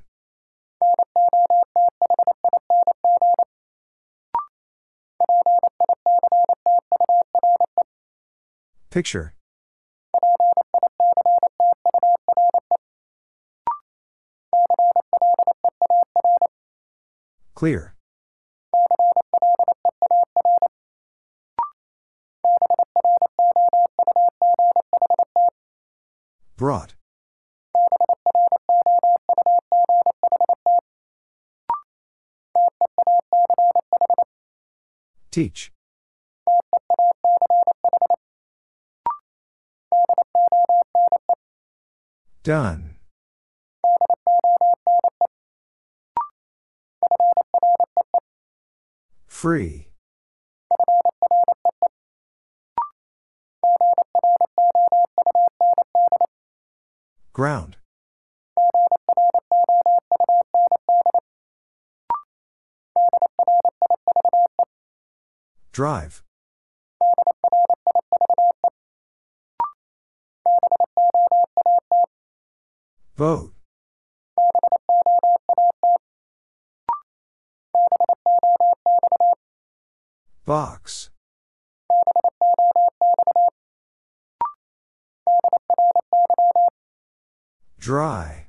[SPEAKER 1] Picture. Clear. Brought. Teach. Done. Free. Drive. Vote. Box. Dry.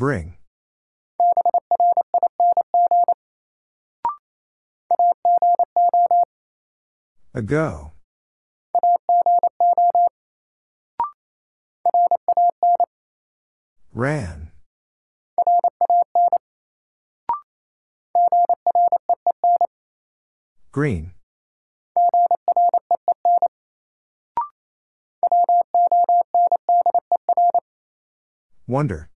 [SPEAKER 1] Bring. Ago. Ran. Green. Wonder.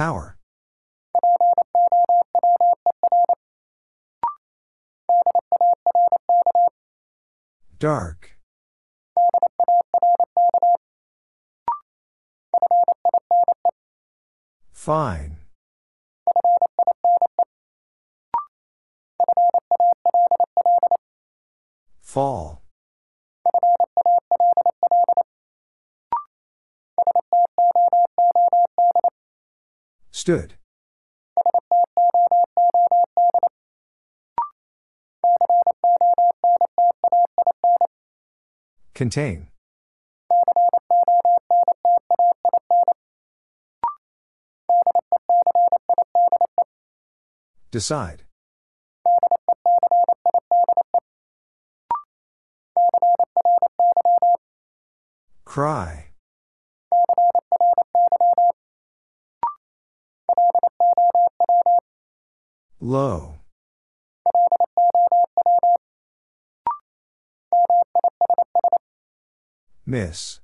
[SPEAKER 1] Power. Dark. Fine. Stood. Contain. Decide. Cry. Low. Miss.